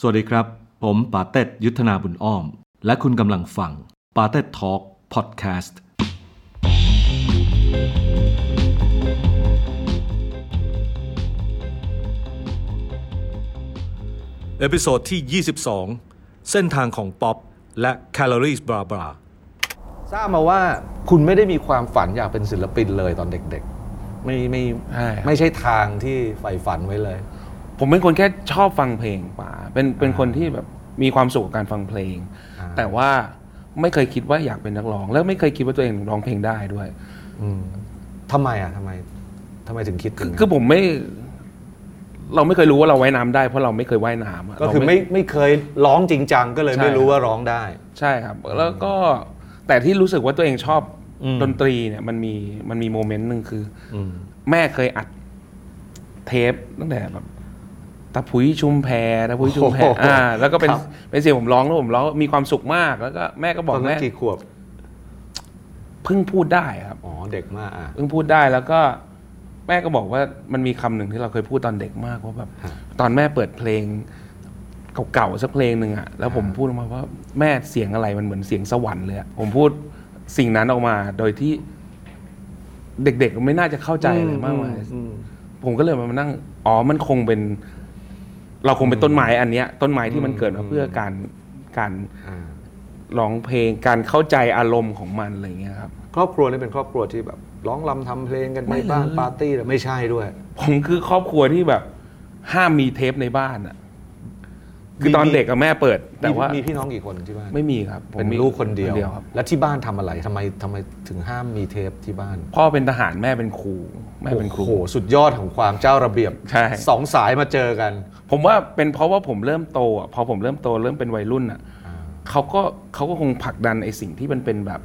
สวัสดีครับ ผมป๋าเต็ดยุทธนาบุญอ้อม และคุณกำลังฟังป๋าเต็ด talk พอดแคสต์ episode ที่ 22 เส้นทางของป๊อปและ Calories Blah Blah ทราบมาว่าคุณไม่ได้มีความฝันอยากเป็นศิลปินเลยตอนเด็กๆ ไม่ไม่ใช่ครับ ไม่ใช่ทางที่ใฝ่ฝันไว้เลย ผมเป็นคนแค่ชอบฟังเพลงป่าเป็นเป็นคนที่แบบมีความสุขกับการฟังเพลงอ่าแต่ว่าไม่เคยคิดว่าอยากเป็นนักร้อง แล้วไม่เคยคิดว่าตัวเองร้องเพลงได้ด้วยอืมทำไมอะทำไมทำไมถึงคิดถึงคือผมไม่ เราไม่เคยรู้ว่าเราว่ายน้ำได้เพราะเราไม่เคยว่ายน้ำะก็คือเราไม่ไม่เคยร้องจริงจังก็เลยใช่ไม่รู้ว่าร้องได้ ใช่ครับ แล้วก็แต่ที่รู้สึกว่าตัวเองชอบอืมดนตรีเนี่ยมันมีมันมีโมเมนต์หนึ่งคืออืมแม่เคยอัดเทปตั้งแต่แบบ ตะพุยชุมแพตะพุยชุมแพอ่า แล้วก็เป็นครับเป็นเสียงผมร้องแล้วผมร้องมีความสุขมากแล้วก็แม่ก็บตออกนนั้แม่นกี่ขวบเพิ่งพูดได้ครับอ๋อเด็กมากอะเพิ่งพูดได้แล้วก็แม่ก็บอกว่ามันมีคำหนึ่งที่เราเคยพูดตอนเด็กมากว่าแบบฮะตอนแม่เปิดเพลงเก่าๆสักเพลงหนึ่งอะแล้วผมพูดออกมาว่าแม่เสียงอะไรมันเหมือนเสียงสวรรค์เลยอะผมพูดสิ่งนั้นออกมาโดยที่เด็กๆไม่น่าจะเข้าใจอะไรมากมายอืมผมก็เลยมานั่งอ๋อมันคงเป็น เราคงเป็นต้นไม้อันเนี้ยต้นไม้ที่มันเกิดมาเพื่อการการอ่าร้องเพลงการเข้าใจอารมณ์ของมันอะไรอย่างเงี้ยครับครอบครัวนี่เป็นครอบครัวที่แบบร้องรำทำเพลงกันไม่ในบ้านเลยปาร์ตี้แต่ไม่ใช่ด้วย ผมคือครอบครัวที่แบบห้ามมีเทปในบ้านอะ คือตอนมีเด็กกับแม่เปิด แต่ว่ามีพี่น้องกี่คนที่บ้านไม่มีครับเป็นลูกคนเดียวครับแล้วที่บ้านทำอะไรทำไมทำไมถึงห้ามมีเทปที่บ้าน พ่อเป็นทหารแม่เป็นครูแม่เป็นครูโอ้โหสุดยอดของความเจ้าระเบียบใช่สองสายมาเจอกัน ผมว่าเป็นเพราะว่าผมเริ่มโตอะพอผมเริ่มโตเริ่มเป็นวัยรุ่นอะเขาก็เขาก็คงผลักดันไอ้สิ่งที่มันเป็นแบบ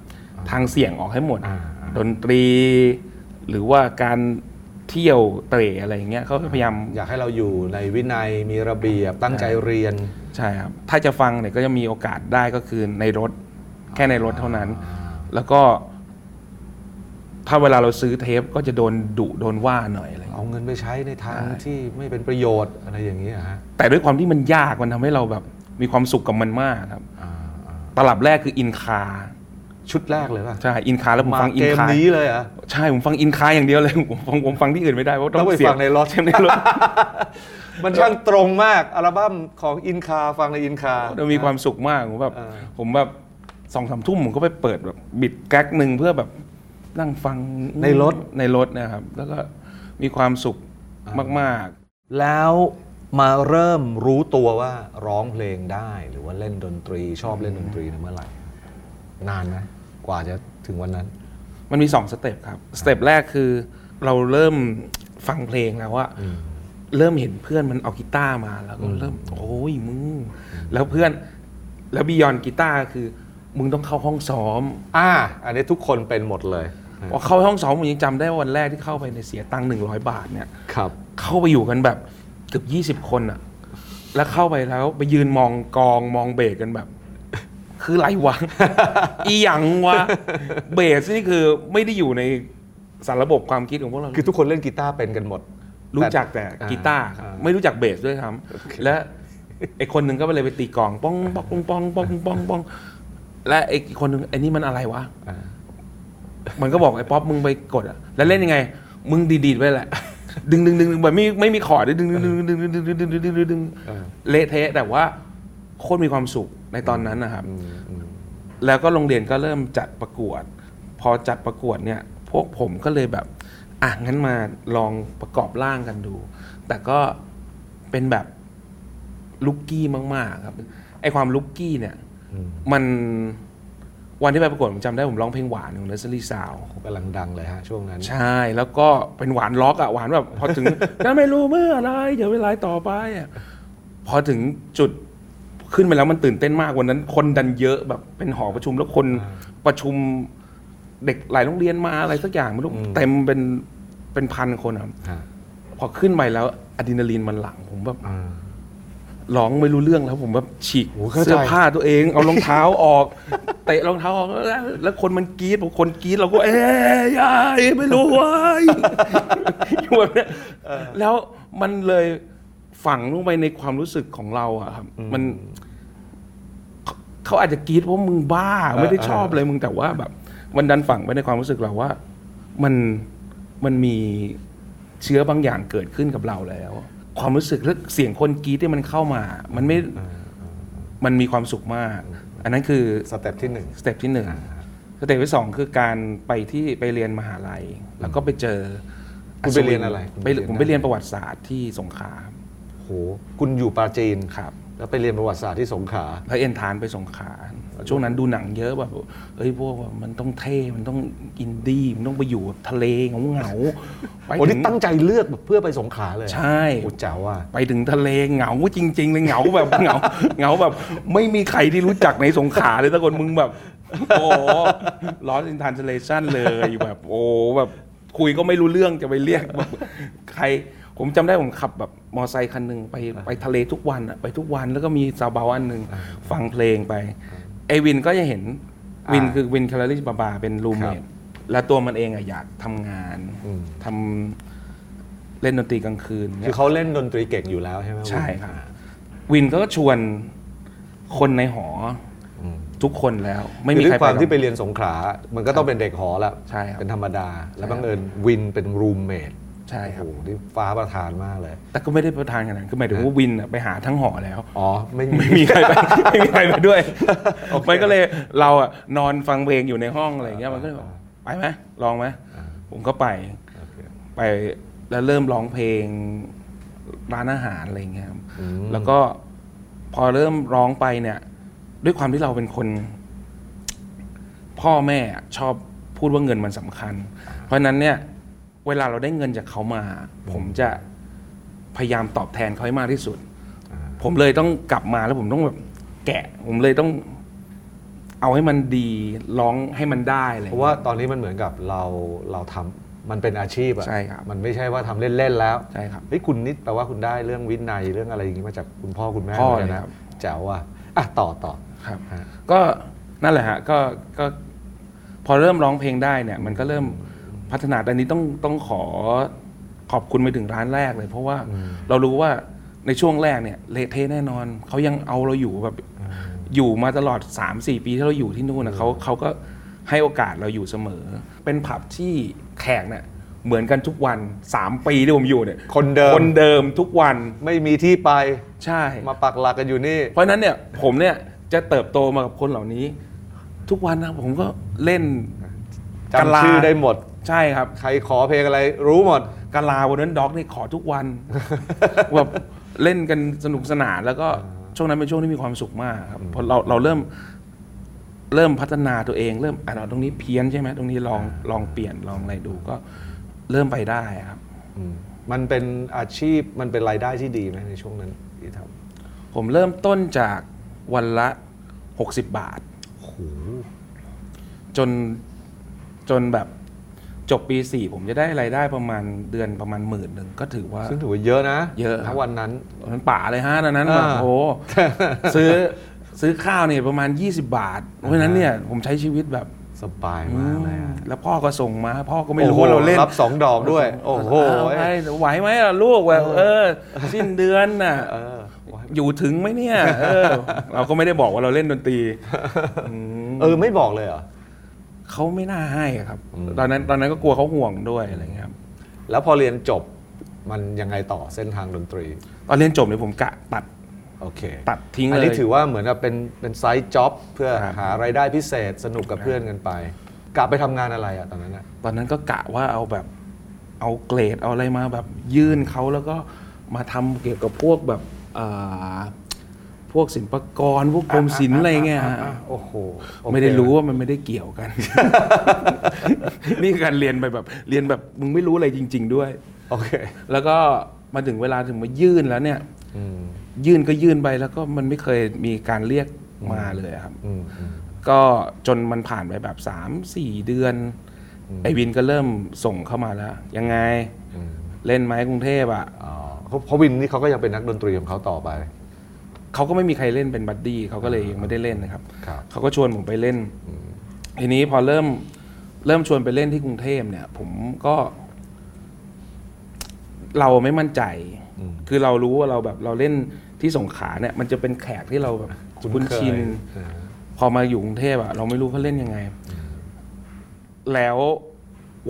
ทางเสี่ยงออกให้หมดอ่าอ่าดนตรี หรือว่าการ เที่ยวเตะอะไรอย่างเงี้ยเขาก็พยายามอยากให้เราอยู่ในวินัยมีระเบียบตั้งใจเรียน ใช่ครับถ้าจะฟังเนี่ยก็จะมีโอกาสได้ก็คือในรถแค่ในรถเท่านั้น แล้วก็ ถ้าเวลาเราซื้อเทปก็จะโดนดุโดนว่าหน่อยอะไรอย่างเงี้ยเอาเงินไปใช้ในทางใช่ที่ไม่เป็นประโยชน์อะไรอย่างนี้ยฮะแต่ด้วยความที่มันยากมันทำให้เราแบบ มีความสุขกับมันมากครับอ่าอ่าตลับแรกคืออินคา ชุดแรกเลยป่ะ ใช่ อินคาแล้วผมมาฟังอิเกนมคานี้เลยเหรอะใช่ ผมฟังอินคาอย่างเดียวเลย ผมฟังผมฟังที่อื่นไม่ได้เพราะต้องไปเสียฟังในรถใช่ในรถมันช่างตรงมากอัลบั้มของอินคาฟังในอินคาเรามีความสุขมากผมแบบเออผมแบบสองสามทุ่มผมก็ไปเปิดแบบบิดแก๊กหนึ่งเพื่อแบบนั่งฟังในรถในรถนะครับ แล้วก็มีความสุขมากแล้วมาเริ่มรู้ตัวว่าร้องเพลงได้หรือว่าเล่นดนตรีชอบเล่นดนตรีเนี่ยเมื่อไหร่ นานไหม กว่าจะถึงวันนั้นๆมันมีสองสเต็ปครับสเต็ปแรกคือเราเริ่มฟังเพลงแล้วว่าอืมเริ่มเห็นเพื่อนมันเอากีตาร์มาแล้วก็เริ่มโอ้ยมึงแล้วเพื่อนแล้วบียอนกีตาร์คือ มึงต้องเข้าห้องซ้อม อ่า อันนี้ทุกคนเป็นหมดเลยพอเข้าห้องซ้อมผมยังจำได้ว่าวันแรกที่เข้าไปในยเสียตังค์หนึ่งร้อยบาทเนี่ยครับ เข้าไปอยู่กันแบบเกือบยี่สิบคนอะแล้วเข้าไปแล้วไปยืนมองกองมองเบสกันแบบ คือไรวะ อีหยังวะ เบสนี่คือไม่ได้อยู่ในสารระบบความคิดของพวกเรา คือทุกคนเล่นกีตาร์เป็นกันหมด รู้จักแต่อ่ากีตาร์ครับอ่าไม่รู้จักเบสด้วยครับ และไอคนหนึ่งก็ไปเลยไปตีกลองป้องป้องป้องป้องป้องป้องป้องและไออีกคนหนึ่งไอนี่มันอะไรวะอ่ามันก็บอกไอ้ป๊อปมึงไปกดอะแล้วเล่นยังไง มึงดีดๆไปแหละดึงดึงดึงดึงแบบไม่ไม่มีคอร์ดดึงดึงดึงดึงดึงดึงดึงดึงดึงดึงดึงดึงเออเละเทะแต่ว่าโคตรมีความสุข ในตอนนั้นนะครับอืมอืมแล้วก็โรงเรียนก็เริ่มจัดประกวด พอจัดประกวดเนี่ย พวกผมก็เลยแบบอะงั้นมาลองประกอบร่างกันดู แต่ก็เป็นแบบลุกกี้มาก ๆ ครับไอความลุกกี้เนี่ยอืมมันวันที่ไปประกวดผมจำได้ผมร้องเพลงหวานของเนสซี่ซาวกำลังดังเลยฮะช่วงนั้น ใช่แล้วก็เป็นหวานล็อกอะหวานแบบพอถึงจะไม่รู้เมื่ออะไร เดี๋ยวเวลาต่อไปอะพอถึงจุด ขึ้นไปแล้วมันตื่นเต้นมากวันนั้น คนดันเยอะแบบเป็นหอประชุมแล้วคนอ่าประชุมเด็กหลายโรงเรียนมาอะไรสักอย่างไม่รู้อืมเต็มเป็นเป็นพันคนอะฮะพอขึ้นไปแล้วอะดรีนาลีนมันหลั่งผมแบบอ่าร้องไม่รู้เรื่องแล้วผมแบบฉีกโอ้เข้าใจเสื้อผ้าตัวเอง เอารองเท้าออก เตะรองเท้าออกแล้วแล้วคนมันกรี๊ดผมคนกรี๊ดเราก็ เอ๊ยยายไม่รู้เว้ยอยู่แบบเนี้ยแล้วมันเลย ฝังลงไปในความรู้สึกของเราอะครับ มันเขาเขาอาจจะกรีดเพราะมึงบ้า ไม่ได้ชอบเลยมึงแต่ว่าแบบมันดันฝังไปในความรู้สึกเราว่า มันมันมีเชื้อบางอย่างเกิดขึ้นกับเราแล้ว ความรู้สึกและเสียงคนกรีดที่มันเข้ามา มันไม่มันมีความสุขมาก อันนั้นคือ step ที่หนึ่ง step ที่หนึ่ง step ที่สองคือการไปที่ไปเรียนมหาลัย แล้วก็ไปเจอคุณไปเรียนอะไรคุณไปไปเรียนผมไปเรียนประวัติศาสตร์ที่สงขลาครับโหคุณอยู่ปราจีนครับแล้วไปเรียนประวัติศาสตร์ที่สงขลาแล้วเอ็นทานไปสงขลาช่วงนั้นดูหนังเยอะแบบเฮ้ยพวกว่ามันต้องเท่มันต้องอินดี้มันต้องไปอยู่ทะเลเหงาเหงาๆไปโอ้ถึนี่งตั้งใจเลือกแบบเพื่อไปสงขลาเลย ใช่โอ้เจ๋งอะไปถึงทะเลเหงาจริงๆเลยเหงาแบบเหงาเหงาแบบ ไม่มีใครที่รู้จักในสงขลาเลยทุกคนมึงแบบ โอ้ร้อนอินทานเ l เลชันเลยแบบ โอ้แบบคุยก็ไม่รู้เรื่องจะไปเรียกแบบใคร ผมจำได้ผมขับแบบมอไซค์คันหนึ่งไปไปทะเลทุกวันอะไปทุกวันแล้วก็มีซาเบาอันหนึ่งฟังเพลงไปไอวินก็จะเห็นวินอ่าคือวินคาราลิสบาบาเป็นรูเมครัทบแล้วตัวมันเองอะอยากทำงานอืมทำเล่นดนตรีกลางคืนเนี่ยคือเขาเล่นดนตรีเก่งอยู่แล้วใช่ไหมใช่ครับวินก็ชวนคนในหออทุกคนแล้ว ไม่คือมีด้ใครวยความหรอกที่ไปเรียนสงขลา มันก็ต้องเป็นเด็กหอแล้วใช่ครับเป็นธรรมดา แล้วใช่ครับบังเอิญวินเป็นรูมเมท ใช่ครับโอ้โหนี่ฟ้าประทานมากเลย แต่ก็ไม่ได้ประทานขนาดนั้นคือหมายถึงว่าวินน่ะไปหาทั้งหอแล้ว อ๋อ ไม่มี ไม่มีใครไปไม่มีใครไปด้วยมันก็เลยเราอะนอนฟังเพลงอยู่ในห้องอะไรอย่างเงี้ยมันก็เลยบอกไปไหมลองไหมผมก็ไปโอเคไปแล้วเริ่มร้องเพลงร้านอาหารอะไรอย่างเงี้ยครับอืมแล้วก็พอเริ่มร้องไปเนี่ย ด้วยความที่เราเป็นคน พ่อแม่ชอบพูดว่าเงินมันสำคัญ เพราะฉะนั้นเนี่ย เวลาเราได้เงินจากเขามา ผมจะพยายามตอบแทนเขาให้มากที่สุด ผมเลยต้องกลับมาแล้วผมต้องแบบแกะ ผมเลยต้องเอาให้มันดีร้องให้มันได้อะไรอย่เพงราะงี้ยว่าตอนนี้มันเหมือนกับเราเราทำมันเป็นอาชีพอะใช่ครับมันไม่ใช่ว่าทำเล่น ๆ แล้วใช่ครับเฮ้ยคุณนิดแปลว่าคุณได้เรื่องวินัยเรื่องอะไรอย่างงี้มาจากคุณพ่อคุณแม่พ่อหมืนกันเลยนะครับแจ๋วอะอะต่อต่อครับฮะก็นั่นแหละฮะก็ก็พอเริ่มร้องเพลงได้เนี่ย มันก็เริ่ม พัฒนาแต่อันนี้ต้องต้องขอขอบคุณไปถึงร้านแรกเลย เพราะว่าเรารู้ว่าในช่วงแรกเนี่ยเละเทะแน่นอนเขายังเอาเราอยู่แบบอยู่มาตลอด 3-4 ปีที่เราอยู่ที่นู่นนะเขาเขาก็ให้โอกาสเราอยู่เสมอ เป็นผับที่แขกเนี่ยเหมือนกันทุกวัน 3 ปีที่ผมอยู่เนี่ยคนเดิมคนเดิมทุกวันไม่มีที่ไปใช่ มาปักหลักกันอยู่นี่ เพราะฉะนั้นเนี่ยผมเนี่ยจะเติบโตมากับคนเหล่านี้ ทุกวันนะผมก็เล่นกะลาจำชื่อได้หมด ใช่ครับ ใครขอเพลงอะไรรู้หมดกาลาบนนั้นด็อกนี่ขอทุกวันแบบเล่นกันสนุกสนานแล้วก็ช่วงนั้นเป็นช่วงที่มีความสุขมากครับพอเราเราเริ่มเริ่มพัฒนาตัวเอง เริ่มอะเราตรงนี้เพี้ยนใช่ไหมตรงนี้ลองลองเปลี่ยนลองอะไรดูก็เริ่มไปได้ครับอืมมันเป็นอาชีพมันเป็นรายได้ที่ดีไหมในช่วงนั้นที่ทผมเริ่มต้นจากวันละ 60 บาทำโอ้โหจนจนแบบ จบปีสี่ผมจะได้รายได้ประมาณเดือนประมาณหมื่นหนึ่งก็ถือว่า ซึ่งถือว่าเยอะนะ เยอะครับถ้าวันนั้น มันป่าเลยฮะตอนนั้นแบบอ่าโอ้โหซื้อซื้อข้าวเนี่ยประมาณ 20 บาท เพราะฉะนั้นเนี่ยผมใช้ชีวิตแบบสบายมากเลยอะแล้วพ่อก็ส่งมาพ่อก็ไม่รู้โอ้โหว่าเราเล่น รับสองดอกด้วย โอ้โหเอาไปไหวไหมล่ะลูกแบบเออ สิ้นเดือนน่ะเอออยู่ถึงไหมเนี่ย เออ เราก็ไม่ได้บอกว่าเราเล่นดนตรีมเออไม่บอกเลยเหรอ เขาไม่น่าให้อะครับอืมตอนนั้นตอนนั้นก็กลัวเขาห่วงด้วยอะไรเงี้ยครับแล้วพอเรียนจบมันยังไงต่อเส้นทางดนตรี ตอนเรียนจบเนี่ยผมกะตัดโอเคตัดทิ้งอันเลยนี้ถือว่าเหมือนกับเป็นเป็นไซต์จ็อบเพื่อครับหารายได้พิเศษสนุกกับเพื่อนกันไปกลับไปทำงานอะไรอะตอนนั้นอะตอนนั้นก็กะว่าเอาแบบเอาเกรดเอาอะไรมาแบบยื่นเขาแล้วก็มาทำเกี่ยวกับพวกแบบอ่า พวกศิลปากรพวกกรมศิลป์อะไรเงี้ยฮะโอ้โหโอเคไม่ได้รู้ว่ามันไม่ได้เกี่ยวกัน นี่การเรียนไปแบบเรียนแบบมึงไม่รู้อะไรจริง ๆ ด้วยโอเค แล้วก็มาถึงเวลาถึงมายื่นแล้วเนี่ยอืมยื่นก็ยื่นไปแล้วก็มันไม่เคยมีการเรียกมาเลยครับอืมอืมก็จนมันผ่านไปแบบสามสี่เดือนไอวินก็เริ่มส่งเข้ามาแล้ว ยังไงอืมเล่นไหมกรุงเทพอะอ๋อเพราะเพราะวินนี่เขาก็ยังเป็นนักดนตรีของเขาต่อไป เขาก็ไม่มีใครเล่นเป็นบัดดี้เขาก็เลยยังไม่ได้เล่นนะครับครับ เขาก็ชวนผมไปเล่น ทีนี้พอเริ่มเริ่มชวนไปเล่นที่กรุงเทพเนี่ย ผมก็ เราไม่มั่นใจอืมคือเรารู้ว่าเราแบบเราเล่นที่สงขลาเนี่ย มันจะเป็นแขกที่เราแบบคุ้นชินเออพอมาอยู่กรุงเทพอะเราไม่รู้เขาเล่นยังไง แล้ว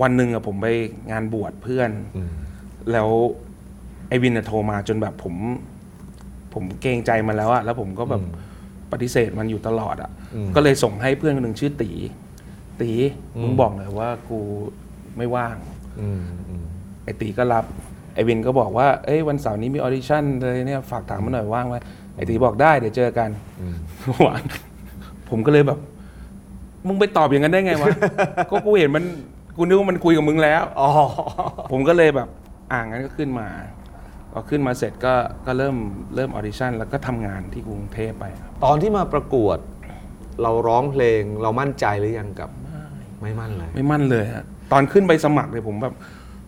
วันหนึ่งอะผมไปงานบวชเพื่อนอืมแล้วไอวินอะโทรมาจนแบบผม ผมเกรงใจมันแล้วอะแล้วผมก็แบบปฏิเสธมันอยู่ตลอดอะอืมก็เลยส่งให้เพื่อนคนหนึ่งชื่อตี ตีอืมมึงบอกเลยว่ากูไม่ว่างอืมอืมไอตีก็รับไอวินก็บอกว่าเอ้ยวันเสาร์นี้มีออดิชั่นเลยเนี่ยฝากถามมาหน่อยว่างไหมไอตีบอกได้เดี๋ยวเจอกันอืมหวานผมก็เลยแบบ มึงไปตอบอย่างนั้นได้ไงวะก็กูเห็นมันกูนึกว่ามันคุยกับมึงแล้วอ๋อผมก็เลยแบบอ่างั้นก็ขึ้นมา พอขึ้นมาเสร็จก็ก็เริ่มเริ่ม audition แล้วก็ทำงานที่กรุงเทพไปครับตอนที่มาประกวด เราร้องเพลงเรามั่นใจหรือยังกับ ไม่มั่นเลย ไม่มั่นเลยฮะตอนขึ้นไปสมัครเลยผมแบบ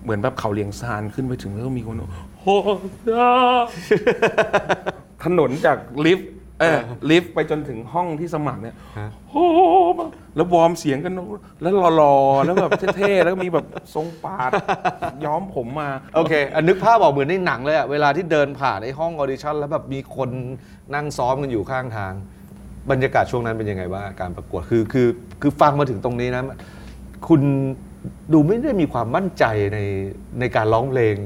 เหมือนแบบเขาเหลียงซานขึ้นไปถึงแล้วก็มีคนบอกโอ้ยาวถนนจากลิฟต์ เออลิฟต์ไปจนถึงห้องที่สมัครเนี่ยฮะโอ้แล้ว warm เสียงกันแล้วรอๆแล้วแบบเท่ๆแล้วก็มีแบบทรงปาดย้อมผมมา โอเคอันนึกภาพออกเหมือนในหนังเลยอะเวลาที่เดินผ่านไอ้ห้อง audition แล้วแบบมีคนนั่งซ้อมกันอยู่ข้างทาง บรรยากาศช่วงนั้นเป็นยังไงบ้างการประกวดคือคือคือฟังมาถึงตรงนี้นะคุณดูไม่ได้มีความมั่นใจในในการร้องเพลง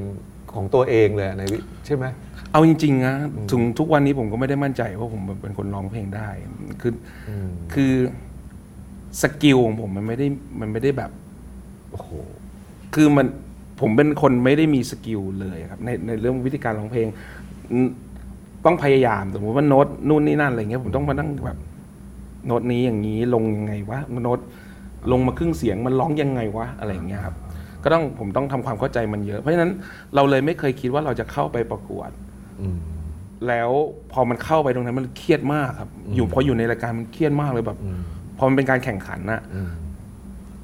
ของตัวเองเลยอะในวิใช่ไหม เอาจริงๆนะถึงทุกวันนี้ผมก็ไม่ได้มั่นใจว่าผมเป็นคนร้องเพลงได้ คืออมคือ skill ของผมมันไม่ได้มันไม่ได้แบบโอ้โหคือมันผมเป็นคนไม่ได้มี skill เลยครับ ในในเรื่องวิธีการร้องเพลงอืมต้องพยายามสมมติว่าโน้ตนู่นนี่นั่นอะไรเงี้ยผมต้องมานั่งแบบโน้ตนี้อย่างนี้ลงยังไงวะโน้ตลงมาครึ่งเสียงมันร้องยังไงวะอะไรอย่างเงี้ยครับ ก็ต้องผมต้องทำความเข้าใจมันเยอะ เพราะฉะนั้นเราเลยไม่เคยคิดว่าเราจะเข้าไปประกวดอืม แล้วพอมันเข้าไปตรงนั้นมันเครียดมากครับ อยู่พออยู่ในรายการมันเครียดมากเลยแบบอืมพอมันเป็นการแข่งขันน่ะอืม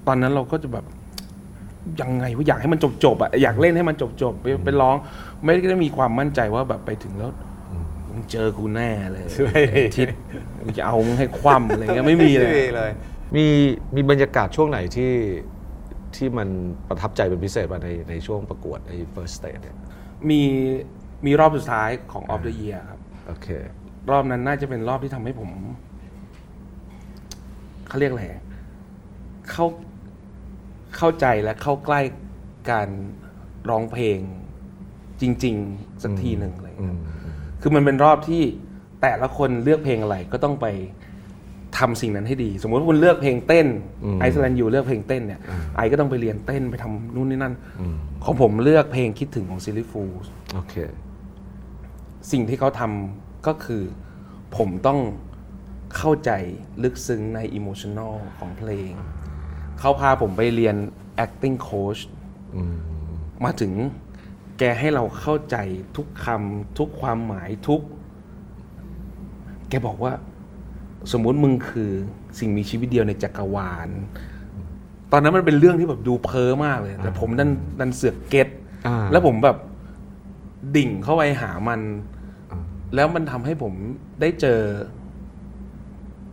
ตอนนั้นเราก็จะแบบยังไงว่าอยากให้มันจบจบๆอะอยากเล่นให้มันจบจบๆไปไปร้อง ไม่ได้มีความมั่นใจว่าแบบไปถึงแล้วมึงเจอกูแน่เลยใช่ไอ้ทิศกูจะเอามึงให้คว่ำอะไรเงี้ยไม่มีเลยไม่มีเลยมีมีบรรยากาศช่วงไหนที่ที่มันประทับใจเป็นพิเศษมาในในช่วงประกวดไอ้ first stage เนี่ยมี มีรอบสุดท้ายของ of the year ครับ โอเค รอบนั้นน่าจะเป็นรอบที่ทำให้ผม เขาเรียกอะไรเข้าเข้าใจและเข้าใกล้การร้องเพลงจริง ๆ สักทีหนึ่งอะไรอย่างอืเงี้ยมคือมันเป็นรอบที่แต่ละคนเลือกเพลงอะไรก็ต้องไปทำสิ่งนั้นให้ดี สมมติว่าคุณเลือกเพลงเต้นอืมไอซ์แลนด์ยูเลือกเพลงเต้นเนี่ยอืมไอก็ต้องไปเรียนเต้นไปทำนู่นนี่นั่น อืมของผมเลือกเพลงคิดถึงของซิลลี่ฟูลโอเค สิ่งที่เขาทำก็คือ ผมต้องเข้าใจลึกซึ้งในอิโมชัน a ลของเพลง เขาพาผมไปเรียน acting coach อืมมาถึงแกให้เราเข้าใจทุกคำทุกความหมายทุก แกบอกว่า สมมุติมึงคือสิ่งมีชีวิตเดียวในจักรวาล ตอนนั้นมันเป็นเรื่องที่แบบดูเพ้อมากเลย แต่ผมดันดันเสือกเก็ตอ่าแล้วผมแบบดิ่งเข้าไปหามันอ่า แล้วมันทำให้ผมได้เจอ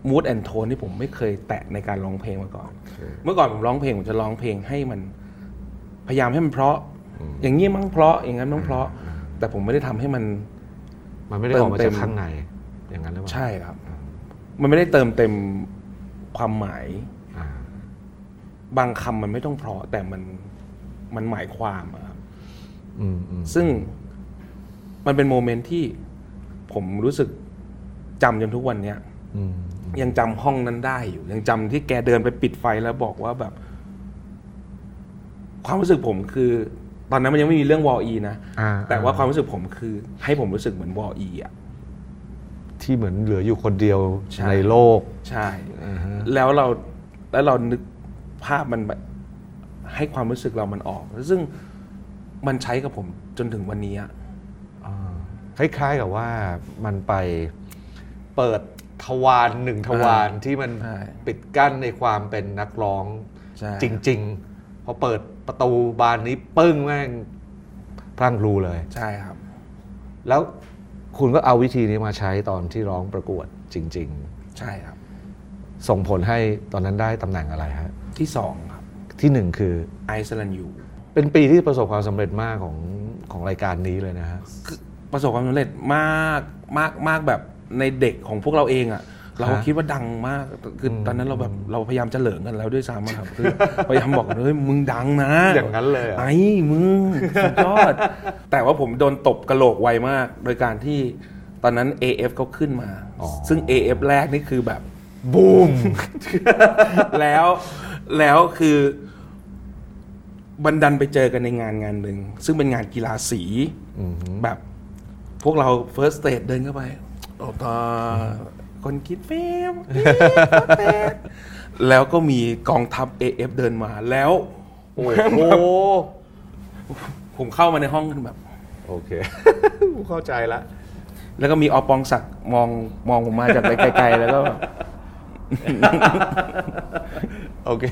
มูดแอนโทนที่ผมไม่เคยแตะในการร้องเพลงมาก่อนโอเคเมื่อก่อนผมร้องเพลงผมจะร้องเพลงให้มัน พยายามให้มันเพราะ อย่างนี้มั้งเพราะ อย่างนั้นมั้งเพราะ แต่ผมไม่ได้ทำให้มัน มันไม่ได้ออกมาเติจากมเต็มข้างใน อย่างนั้นหรือเปล่าใช่ครับ มันไม่ได้เติมเต็มความหมายอ่าบางคำมันไม่ต้องเพราะ แต่มันมันหมายความอะครับอืมอืมซึ่งมันเป็นโมเมนต์ที่ ผมรู้สึกจำจนทุกวันเนี้ยอืมยังจำห้องนั้นได้อยู่ ยังจำที่แกเดินไปปิดไฟแล้วบอกว่าแบบ ความรู้สึกผมคือ ตอนนั้นมันยังไม่มีเรื่องวอลีนะอ่าแต่ว่าความรู้สึกผมคือ ให้ผมรู้สึกเหมือนวอลีอะที่เหมือนเหลืออยู่คนเดียวใช่ในโลก ใช่อ่าฮะแล้วเราแล้วเรานึกภาพมันแบบให้ความรู้สึกเรามันออก ซึ่งมันใช้กับผมจนถึงวันนี้อะอ่า คล้ายๆกับว่ามันไปเปิดทวารหนึ่งทวารที่มันใช่ ปิดกั้นในความเป็นนักร้องใช่จริง ๆ พอเปิดประตูบานนี้ปึ้งแม่งพลั่งพลูเลย ใช่ครับ แล้วคุณก็เอาวิธีนี้มาใช้ตอนที่ร้องประกวดจริง ใช่ครับ ๆ ส่งผลให้ตอนนั้นได้ตำแหน่งอะไรฮะ ที่สองครับที่หนึ่งคือ ไอซ์แลนด์ยูไปเป็นปีที่ประสบความสำเร็จมากของของรายการนี้เลยนะฮะ ประสบความสำเร็จมากมากมากแบบในเด็กของพวกเราเองอะ่ะเราก็คิดว่าดังมากคืออตอนนั้นเราแบบเราพยายามจะเหลิงกันแล้วด้วยซ้ำอะครับคือพยายามบอกกันเฮ้ยมึงดังนะอย่างนั้นเลยเหรอไอ้มึงสุดยอด แต่ว่าผมโดนตบกระโหลกไวมาก โดยการที่ตอนนั้น AF เขาขึ้นมาอ๋อซึ่ง AF แรกนี่คือแบบบูมแล้วแล้วคือบันดันไปเจอกันในงานงานหนึ่งซึ่งเป็นงานกีฬาสีอืมแบบ พวกเรา first stage เดินเข้าไปโอ้ตาคนคิดฟิล์มแล้วก็มีกองทัพ AF เดินมาแล้ว โอ้โห ผมเข้ามาในห้องกันแบบ โอเค เข้าใจละ แล้วก็มีอปองศักดิ์มองมองผมมาจากไกลๆแล้วก็ โอเค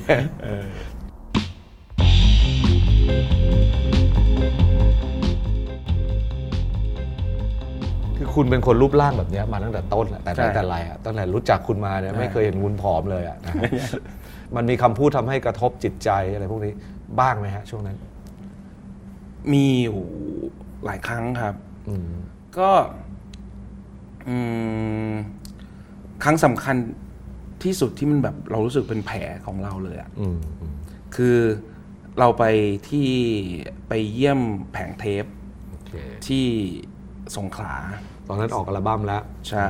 คือคุณเป็นคนรูปร่างแบบเนี้ยมาตั้งแต่ต้นแหละแต่ไหใช่นแต่ไรอะตั้งแต่รู้จักคุณมาเนี่ยไม่เคยเห็นคุณผอมเลยอะนะฮะมันมีคำพูดทำให้กระทบจิตใจอะไรพวกนี้บ้างไหมฮะ ช่วงนั้น มีอยู่หลายครั้งครับ อืมก็อืมครั้งสำคัญที่สุดที่มันแบบเรารู้สึกเป็นแผลของเราเลยอะอืมอืมคือเราไปที่ไปเยี่ยมแผงเทปโอเคที่สงขลา ตอนนั้นออกอัลบั้มแล้ว ใช่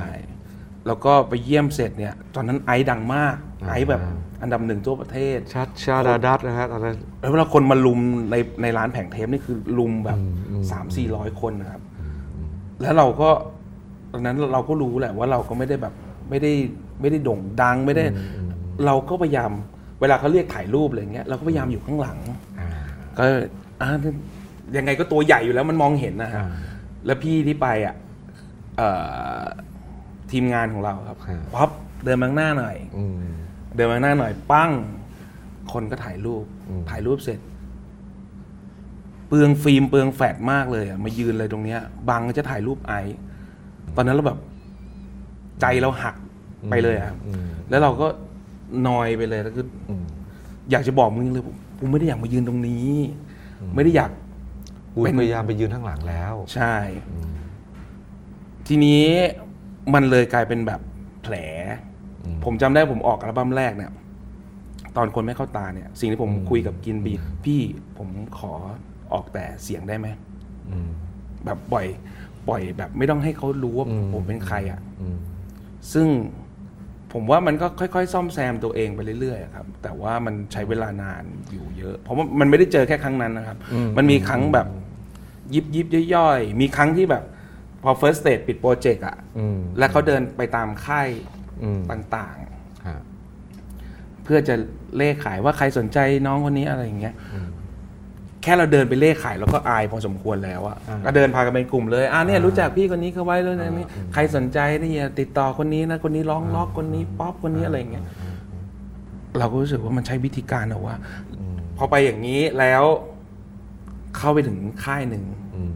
แล้วก็ไปเยี่ยมเสร็จเนี่ย ตอนนั้นไอซ์ดังมากอ่าไอซ์แบบอันดับหนึ่งทั่วประเทศ ชัดชาดาดัตนะฮะตอนนั้น แล้วเวลาคนมาลุมในในร้านแผงเทปนี่คือลุมแบบอืมอืมสามสี่ร้อยคนนะครับ แล้วเราก็ตอนนั้นเราก็รู้แหละว่าเราก็ไม่ได้แบบไม่ได้ไม่ได้โด่งดังไม่ได้ เราก็พยายามเวลาเขาเรียกถ่ายรูปอะไรเงี้ยเราก็พยายามอยู่ข้างหลังอ่าก็อ่ายังไงก็ตัวใหญ่อยู่แล้วมันมองเห็นนะฮะอ่าแล้วพี่ที่ไปอะเอ่อ ทีมงานของเราครับอ่าป๊อปเดินมาข้างหน้าหน่อยอืมเดินมาข้างหน้าหน่อย ปั้ง คนก็ถ่ายรูปอืมถ่ายรูปเสร็จ เปลืองฟิล์มเปลืองแฟลชมากเลยอะมายืนเลยตรงเนี้ย บังจะถ่ายรูปไอซ์ตอนนั้นเราแบบ ใจเราหักไปเลยอะครับอืมแล้วเราก็นอยไปเลยแล้วก็อืมอยากจะบอกมึงเลยกูไม่ได้อยากมายืนตรงนี้ ไม่ได้อยากคุณเป็นพยายามไปยืนข้างหลังแล้ว ใช่ ทีนี้มันเลยกลายเป็นแบบแผลอืมผมจำได้ผมออกอัลบั้มแรกเนี่ย ตอนคนไม่เข้าตาเนี่ย สิ่งที่ผมคุยกับกินบีพี่ผมขอออกแต่เสียงได้ไหมอืมแบบปล่อยปล่อยแบบไม่ต้องให้เขารู้ว่าอืมผมเป็นใครอะ่ะอืมซึ่งผมว่ามันก็ค่อยๆ ซ่อมแซมตัวเองไปเรื่อยๆอะครับ แต่ว่ามันใช้เวลานานอยู่เยอะ เพราะว่ามันไม่ได้เจอแค่ครั้งนั้นนะครับ มันมีครั้งแบบยิบยิบๆย่อยๆมีครั้งที่แบบ พอ first stage ปิดโปรเจกต์อะอืมแล้วเขาเดินไปตามค่ายอืมต่างฮะๆ เพื่อจะเล่ขายว่าใครสนใจน้องคนนี้อะไรอย่างเงี้ยแค่เราเดินไปเล่ขายแล้วก็อายพอสมควรแล้วอะอ่าก็เดินพากันเป็นกลุ่มเลยอ่าเนี่ยอ่ารู้จักพี่คนนี้เขาไว้แล้วนะอ่านี่อืมใครสนใจนี่ติดต่อคนนี้นะคนนี้ร้องล็อกคนนี้ป๊อปคนนี้อะไรอย่างเงี้ยเราก็รู้สึกว่ามันใช้วิธีการเหรอว่า อืมพอไปอย่างนี้แล้วเข้าไปถึงค่ายหนึ่ง อืม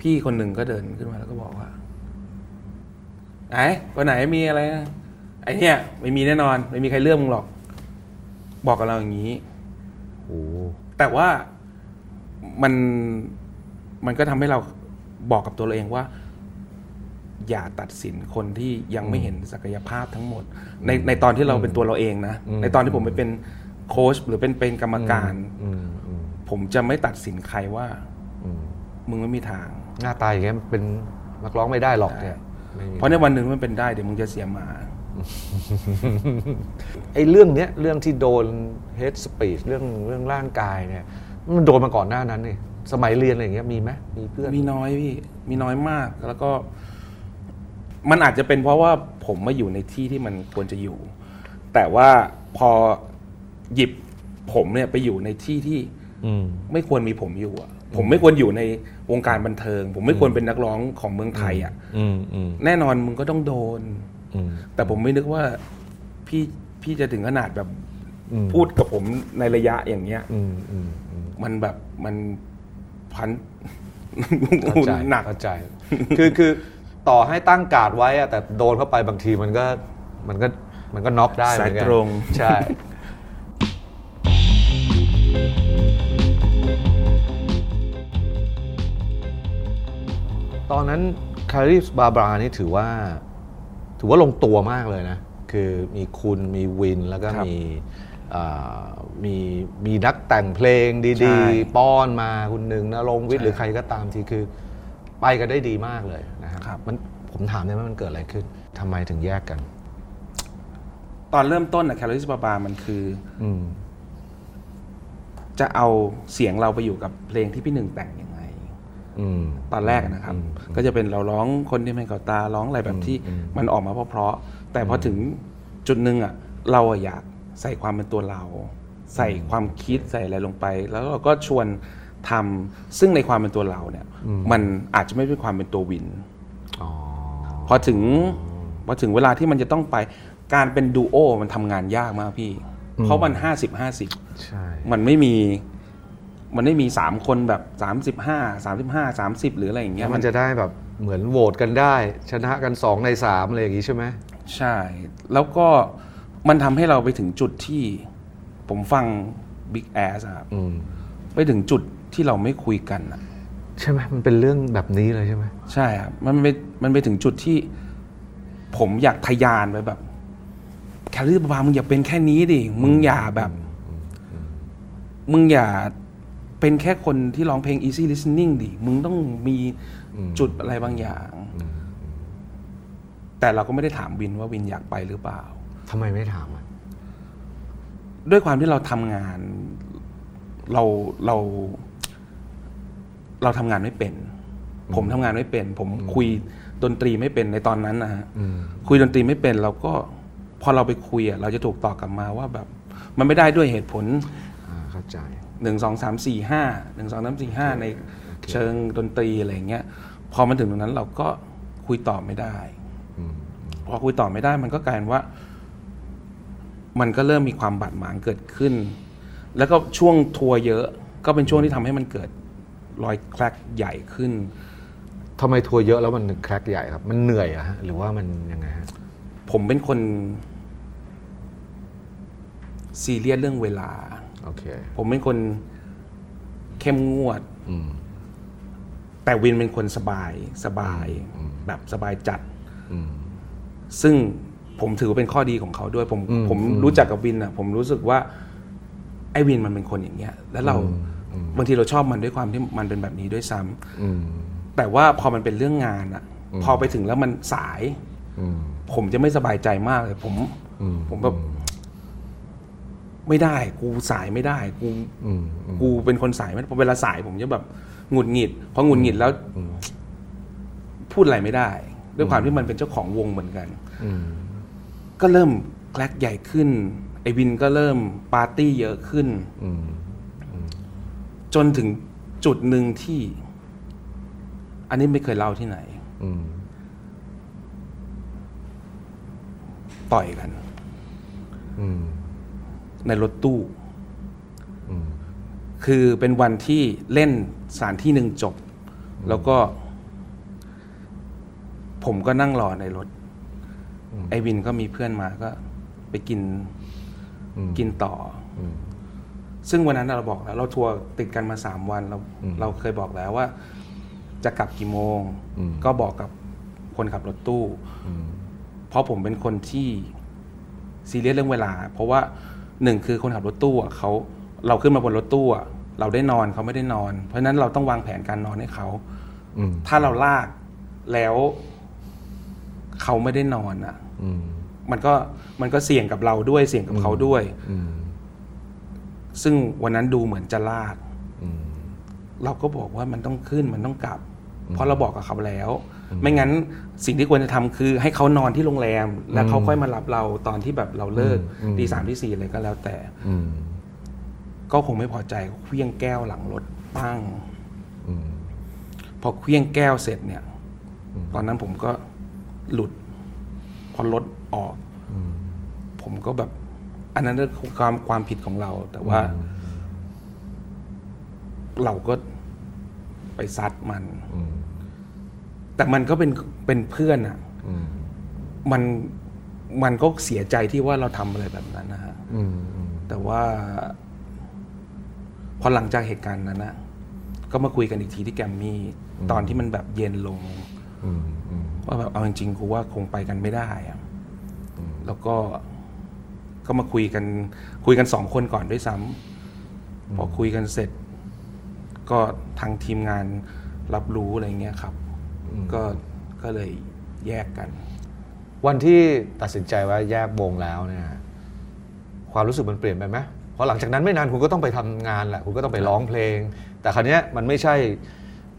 พี่คนหนึ่งก็เดินขึ้นมาแล้วก็บอกว่าไหนวันไหนมีอะไรนะไอเนี่ยไม่มีแน่นอน ไม่มีใครเลือกมึงหรอก บอกกับเราอย่างนี้โอ้แต่ว่ามันมันก็ทำให้เราบอกกับตัวเราเองว่า อย่าตัดสินคนที่ยังไม่เห็นศักยภาพทั้งหมด ในในตอนที่เราเป็นตัวเราเองนะ ในตอนที่ผมไปเป็นโค้ชหรือเป็นเป็นกรรมการอืมอืมผมจะไม่ตัดสินใครว่าอื มมึงไม่มีทาง หน้าตาอย่างเงี้ยเป็นนักร้องไม่ได้หรอกเนี่ยไม่มีเพราะในวันหนึ่งมันเป็นได้เดี๋ยวมึงจะเสียหมาไอ้เรื่องเนี้ยเรื่องที่โดน hate speech เรื่องเรื่องร่างกายเนี่ย มันโดนมาก่อนหน้านั้นนี่สมัยเรียนอะไรอย่างเงี้ยมีไหมมีเพื่อนมีน้อยพี่มีน้อยมากแล้วก็ มันอาจจะเป็นเพราะว่าผมมาอยู่ในที่ที่มันควรจะอยู่ แต่ว่าพอหยิบผมเนี่ยไปอยู่ในที่ที่อืมไม่ควรมีผมอยู่อะ ผมไม่ควรอยู่ใน วงการบันเทิง ผมไม่ควรเป็นนักร้องของเมืองไทยอะอืมอืมแน่นอนมึงก็ต้องโดนอืมแต่ผมไม่นึกว่าพี่พี่จะถึงขนาดแบบอืมพูดกับผมในระยะอย่างเงี้ยอืมอืมอืมมันแบบมันพันเข้าใจหนักเข้าใจ คือคือต่อให้ตั้งการ์ดไว้อะแต่โดนเข้าไปบางทีมันก็มันก็มันก็น็อกได้เหมือนกัสายตรงใช่ ตอนนั้นคาริสบาบรานี่ถือว่า ถือว่าลงตัวมากเลยนะ คือมีคุณมีวินแล้วก็ครับมีอ่ามีมีนักแต่งเพลงใช่ดี ๆ ป้อนมาคุณหนึ่งนะลงค์วิทย์ใช่หรือใครก็ตามทีคือ ไปกันได้ดีมากเลยนะคครัรับบมันผมถามได้ไหมมันเกิดอะไรขึ้นทำไมถึงแยกกัน ตอนเริ่มต้นอะแคลอริสบาบามันคืออืมจะเอาเสียงเราไปอยู่กับเพลงที่พี่หนึ่งแต่งยังไงอืม ตอนแรกอะนะครับอืมก็จะเป็นเราร้องคนที่ไม่เก่าตาร้องอะไรแบบที่อืมมันออกมาเพราะๆแต่พอถึงจุดหนึ่งอะเราอะอยากใส่ความเป็นตัวเรา ใส่ความคิดใส่อะไรลงไป แล้วเราก็ชวนทำซึ่งในความเป็นตัวเราเนี่ย มันอาจจะไม่เป็นความเป็นตัววินอ๋อพอถึงพอถึงเวลาที่มันจะต้องไปการเป็นดูโอมันทำงานยากมากพี่ เพราะมันห้าสิบห้าสิบใช่มันไม่มี มันไม่มีสามคนแบบสามสิบห้าสามสิบห้าสามสิบหรืออะไรอย่างเงี้แล้ยวมันจะได้แบบเหมือนโหวตกันได้ ชนะกันสองในสามอะไรอย่างงี้ใช่ไหมใช่ แล้วก็มันทำให้เราไปถึงจุดที่ผมฟัง Big Ass อะครับอืม ไปถึงจุดที่เราไม่คุยกันอะ ใช่ไหมมันเป็นเรื่องแบบนี้เลยใช่ไหมใช่ครับมันไปมันไปถึงจุดที่ผมอยากทะยานไปแบบ แคลรี่บามึงอย่าเป็นแค่นี้ดิ มึงอย่าแบบ มึงอย่า เป็นแค่คนที่ร้องเพลง easy listening ดิ มึงต้องมีจุดอะไรบางอย่าง แต่เราก็ไม่ได้ถามวินว่าวินอยากไปหรือเปล่า ทำไมไม่ถามอะ ด้วยความที่เราทำงาน เราเรา เราทำงานไม่เป็น ผมทำงานไม่เป็น ผมคุยดนตรีไม่เป็นในตอนนั้นนะฮะอืมคุยดนตรีไม่เป็นเราก็พอเราไปคุยอะเราจะถูกตอบกลับมาว่าแบบ มันไม่ได้ด้วยเหตุผลอ่าเข้าใจ หนึ่งสองสามสี่ห้าหนึ่งสองสามสี่ห้าในเชิงดนตรีอะไรอย่างเงี้ยพอมันถึงตรงนั้นเราก็คุยต่อไม่ได้อืมพอคุยต่อไม่ได้มันก็กลายเป็นว่า มันก็เริ่มมีความบาดหมางเกิดขึ้น แล้วก็ช่วงทัวร์เยอะ ก็เป็นช่วงที่ทำให้มันเกิดรอยแคลกใหญ่ขึ้นทำไมทัวร์เยอะแล้วมันแครกใหญ่ครับ มันเหนื่อยอะฮะหรือว่ามันยังไงฮะผมเป็นคนซีเรียสเรื่องเวลา โอเค ผมเป็นคนเข้มงวด อืม แต่วินเป็นคนสบายสบายแบบสบายจัด อืม ซึ่งผมถือว่าเป็นข้อดีของเขาด้วย ผมอืมผมอืมรู้จักกับวินอะ ผมรู้สึกว่า ไอ้วินมันเป็นคนอย่างเงี้ย แล้วเราบางทีเราชอบมันด้วยความที่มันเป็นแบบนี้ด้วยซ้ำอืม แต่ว่าพอมันเป็นเรื่องงานอะ พอไปถึงแล้วมันสาย อืม ผมจะไม่สบายใจมากเลย ผม อืม ผมแบบ ไม่ได้ กูสายไม่ได้กูอืมอืมกูเป็นคนสายไม่ได้พอเวลาสายผมจะแบบหงุดหงิดพอหงุดหงิดแล้วพูดอะไรไม่ได้ ด้วยความที่มันเป็นเจ้าของวงเหมือนกันอืมก็เริ่มแกลกใหญ่ขึ้น ไอวินก็เริ่มปาร์ตี้เยอะขึ้นอืมจนถึงจุดหนึ่งที่ อันนี้ไม่เคยเล่าที่ไหนอืมต่อยกัน อืม ในรถตู้อืมคือเป็นวันที่เล่นสถานที่หนึ่งจบ แล้วก็ ผมก็นั่งรอในรถ ไอวินก็มีเพื่อนมาก็ ไปกินอืมกินต่ออมซึ่งวันนั้นเราบอกแล้ว เราทัวร์ติดกันมาสามวัน เราอืมเราเคยบอกแล้วว่า จะกลับกี่โมงอืมก็บอกกับคนขับรถตู้อืมเพราะผมเป็นคนที่ซีเรียสเรื่องเวลา เพราะว่า หนึ่งคือคนขับรถตู้อะเขาเราขึ้นมาบนรถตู้อะเราได้นอนเขาไม่ได้นอน เพราะฉะนั้นเราต้องวางแผนการนอนให้เขาอืมถ้าเราลากแล้วเขาไม่ได้นอนอะอืมมันก็มันก็เสี่ยงกับเราด้วยเสี่ยงกับเขาด้วยอืมซึ่งวันนั้นดูเหมือนจะลากอืมเราก็บอกว่ามันต้องขึ้นมันต้องกลับ เพราะเราบอกกับเขาแล้ว ไม่งั้นสิ่งที่ควรจะทำคือให้เขานอนที่โรงแรม แล้วเขาค่อยมารับเราตอนที่แบบเราเลิกอืมตีสามที่สี่อะไรก็แล้วแต่อืมก็คงไม่พอใจก็เคลี้ยงแก้วหลังรถปั้งอืมพอเคลี้ยงแก้วเสร็จเนี่ย ตอนนั้นผมก็หลุดพอรถออกอืมผมก็แบบ อันนั้นคือความความผิดของเรา แต่ว่า เราก็ไปซัดมันอืม แต่มันก็เป็นเป็นเพื่อนอะอืมมันมันก็เสียใจที่ว่าเราทำอะไรแบบนั้นนะฮะอืมอืมแต่ว่า พอหลังจากเหตุการณ์นั้นนะก็มาคุยกันอีกทีที่แกรมมี่ตอนที่มันแบบเย็นลงอืมอืมว่าแบบเอาจริงๆกูว่าคงไปกันไม่ได้อะแล้วก็ก็มาคุยกัน คุยกันสองคนก่อนด้วยซ้ำพอคุยกันเสร็จ ก็ทางทีมงานรับรู้อะไรเงี้ยครับ ก็ก็เลยแยกกัน วันที่ตัดสินใจว่าแยกวงแล้วเนี่ยความรู้สึกมันเปลี่ยนไปไหมเพราะหลังจากนั้นไม่นานคุณก็ต้องไปทำงานแหละคุณก็ต้องไปร้องเพลง แต่คราวเนี้ยมันไม่ใช่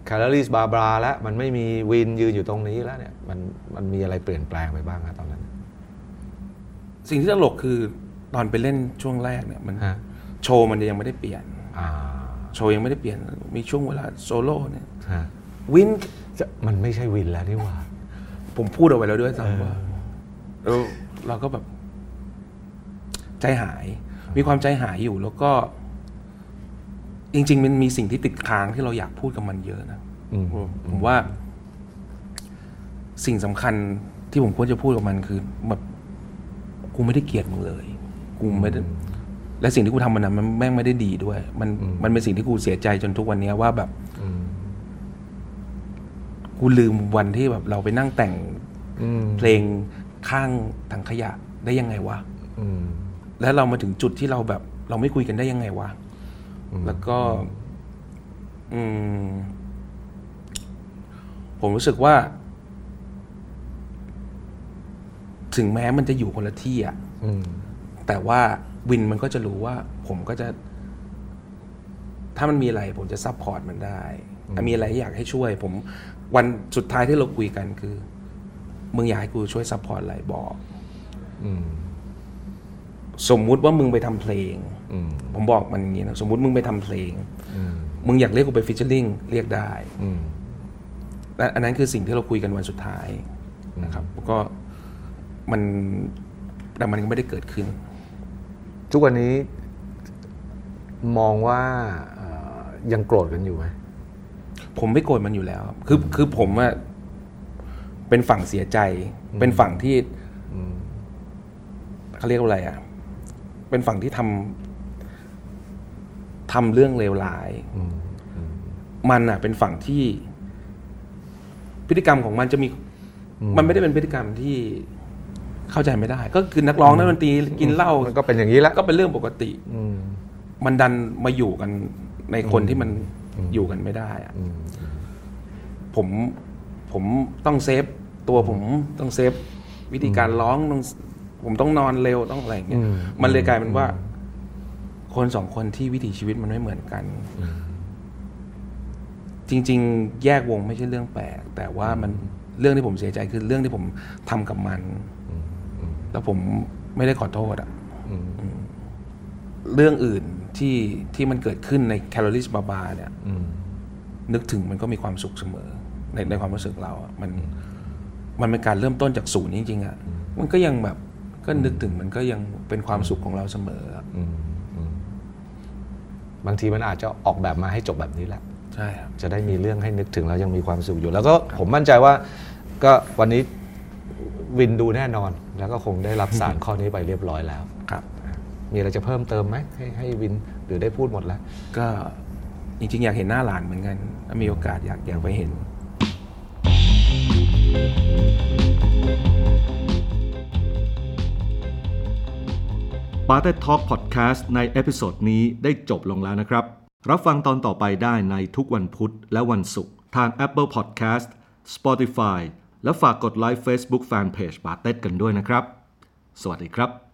แคลอรี่บาบราแล้วมันไม่มีวินยืนอยู่ตรงนี้แล้วเนี่ยมันมันมีอะไรเปลี่ยนแปลงไปบ้างอะตอนนั้น สิ่งที่ตลกคือตอนไปเล่นช่วงแรกเนี่ยมันฮะโชว์มันยังไม่ได้เปลี่ยนอ่าโชว์ยังไม่ได้เปลี่ยนมีช่วงเวลาโซโล่เนี่ยฮะวิน จะมันไม่ใช่วินแล้วนี่หว่า ผมพูดเอาไว้แล้วด้วยซ้ำว่าเออเราก็แบบ ใจหาย มีความใจหายอยู่แล้วก็ จริง ๆ มันมีสิ่งที่ติดค้างที่เราอยากพูดกับมันเยอะนะอืมผมว่า สิ่งสำคัญที่ผมควรจะพูดกับมันคือ แบบกูไม่ได้เกลียดมึงเลย กูไม่ได้และสิ่งที่กูทำมันนั้นมันแม่งไม่ได้ดีด้วย มันมันเป็นสิ่งที่กูเสียใจจนทุกวันเนี้ยว่าแบบอืม กูลืมวันที่แบบเราไปนั่งแต่งอืมเพลงข้างถังขยะได้ยังไงวะอืมแล้วเรามาถึงจุดที่เราแบบ เราไม่คุยกันได้ยังไงวะแล้วก็อืมผมรู้สึกว่า ถึงแม้มันจะอยู่คนละที่อะอืมแต่ว่าวินมันก็จะรู้ว่า ผมก็จะ ถ้ามันมีอะไร ผมจะ support มันได้ถ้ามีอะไรที่อยากให้ช่วย ผม วันสุดท้ายที่เราคุยกันคือ มึงอยากให้กูช่วย support อะไรบอกอืมสมมุติว่ามึงไปทำเพลงอืมผมบอกมันอย่างนี้นะสมมุติมึงไปทำเพลงอืมมึงอยากเรียกกูไป featuring เรียกได้อืมและอันนั้นคือสิ่งที่เราคุยกันวันสุดท้ายนะครับแล้วก็มันแต่มันก็ไม่ได้เกิดขึ้น ทุกวันนี้มองว่าเอ่อยังโกรธกันอยู่ไหม ผมไม่โกรธมันอยู่แล้ว คือคือผมอะเป็นฝั่งเสียใจ เป็นฝั่งที่เขาเรียกว่าอะไรอะเป็นฝั่งที่ทำทำเรื่องเลวร้ายมันอะเป็นฝั่งที่ พฤติกรรมของมันจะมี มันไม่ได้เป็นพฤติกรรมที่เข้าใจไม่ได้ ก็คือนักร้องนักดนตรีกินเหล้ามันก็เป็นอย่างนี้แล้วก็เป็นเรื่องปกติอืมมันดันมาอยู่กันในคนที่มัน อยู่กันไม่ได้อะอืมผมผมต้อง save ตัวผมต้อง save วิธีการร้องต้องผมต้องนอนเร็วต้องอะไรอย่างเงี้ยมันเลยกลายเป็นว่า คนสองคนที่วิถีชีวิตมันไม่เหมือนกัน จริง ๆ แยกวงไม่ใช่เรื่องแปลก แต่ว่ามันเรื่องที่ผมเสียใจคือเรื่องที่ผมทำกับมัน แล้วผมไม่ได้ขอโทษอะอืมเรื่องอื่น ที่ที่มันเกิดขึ้นในแคลอรี่บาบาเนี่ยอืมนึกถึงมันก็มีความสุขเสมอ ในในความรู้สึกเราอะมันมันเป็นการเริ่มต้นจากศูนย์จริงๆอะมันก็ยังแบบก็นึกถึงมันก็ยังเป็นความสุขของเราเสมออะอืมอืมบางทีมันอาจจะออกแบบมาให้จบแบบนี้แหละใช่ครับจะได้มีเรื่องให้นึกถึงแล้วยังมีความสุขอยู่ แล้วก็ผมมั่นใจว่า ก็วันนี้วินดูแน่นอน แล้วก็คงได้รับสารข้อนี้ไปเรียบร้อยแล้วครับ มีอะไรจะเพิ่มเติมไหมให้ให้วินหรือได้พูดหมดแล้ว ก็จริงๆ อยากเห็นหน้าหลานเหมือนกัน ถ้ามีโอกาสอยากอยากไปเห็นป๋าเต็ดทอล์กพอดแคสต์ใน episode นี้ได้จบลงแล้วนะครับ รับฟังตอนต่อไปได้ในทุกวันพุธและวันศุกร์ทาง Apple Podcast Spotify และฝากกดไลค์ Facebook Fanpage ปาเต็ดกันด้วยนะครับ สวัสดีครับ